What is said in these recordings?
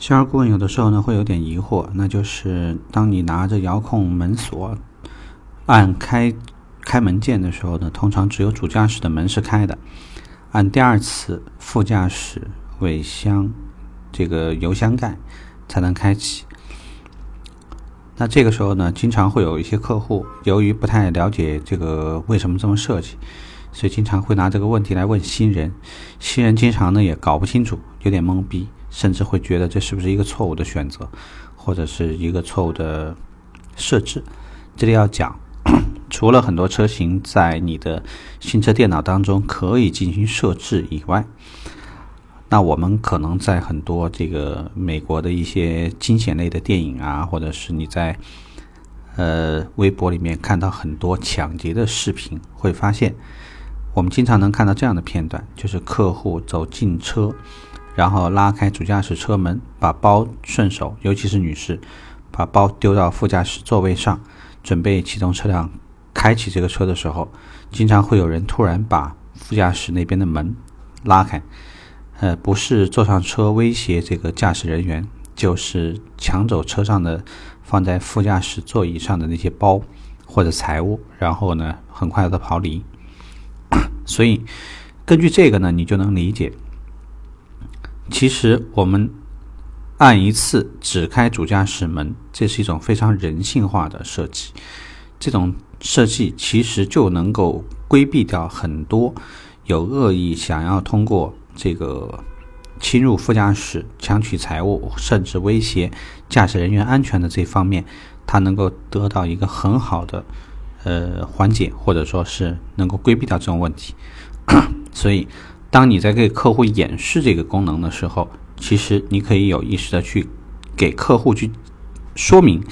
销售顾问有的时候呢会有点疑惑，那就是当你拿着遥控门锁按开开门键的时候呢，通常只有主驾驶的门是开的，按第二次副驾驶尾箱这个油箱盖才能开启。那这个时候呢，经常会有一些客户由于不太了解这个为什么这么设计，所以经常会拿这个问题来问新人，新人经常呢也搞不清楚，有点懵逼。甚至会觉得这是不是一个错误的选择，或者是一个错误的设置？这里要讲，除了很多车型在你的新车电脑当中可以进行设置以外，那我们可能在很多这个美国的一些惊险类的电影啊，或者是你在呃微博里面看到很多抢劫的视频，会发现我们经常能看到这样的片段，就是客户走进车。然后拉开主驾驶车门，把包顺手，尤其是女士，把包丢到副驾驶座位上，准备启动车辆，开启这个车的时候，经常会有人突然把副驾驶那边的门拉开，呃，不是坐上车威胁这个驾驶人员，就是抢走车上的放在副驾驶座椅上的那些包或者财物，然后呢，很快的跑离。所以，根据这个呢，你就能理解。其实我们按一次只开主驾驶门，这是一种非常人性化的设计。这种设计其实就能够规避掉很多有恶意想要通过这个侵入副驾驶、抢取财物，甚至威胁驾驶人员安全的这方面，它能够得到一个很好的呃缓解，或者说是能够规避掉这种问题。所以。当你在给客户演示这个功能的时候，其实你可以有意识的去给客户去说明，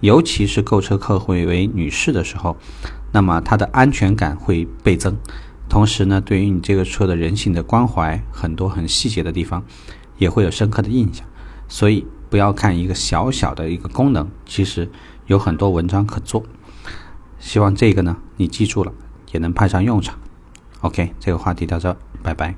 尤其是购车客户为女士的时候，那么她的安全感会倍增，同时呢，对于你这个车的人性的关怀，很多很细节的地方也会有深刻的印象。所以不要看一个小小的一个功能，其实有很多文章可做。希望这个呢你记住了，也能派上用场。OK，这个话题到这。拜拜。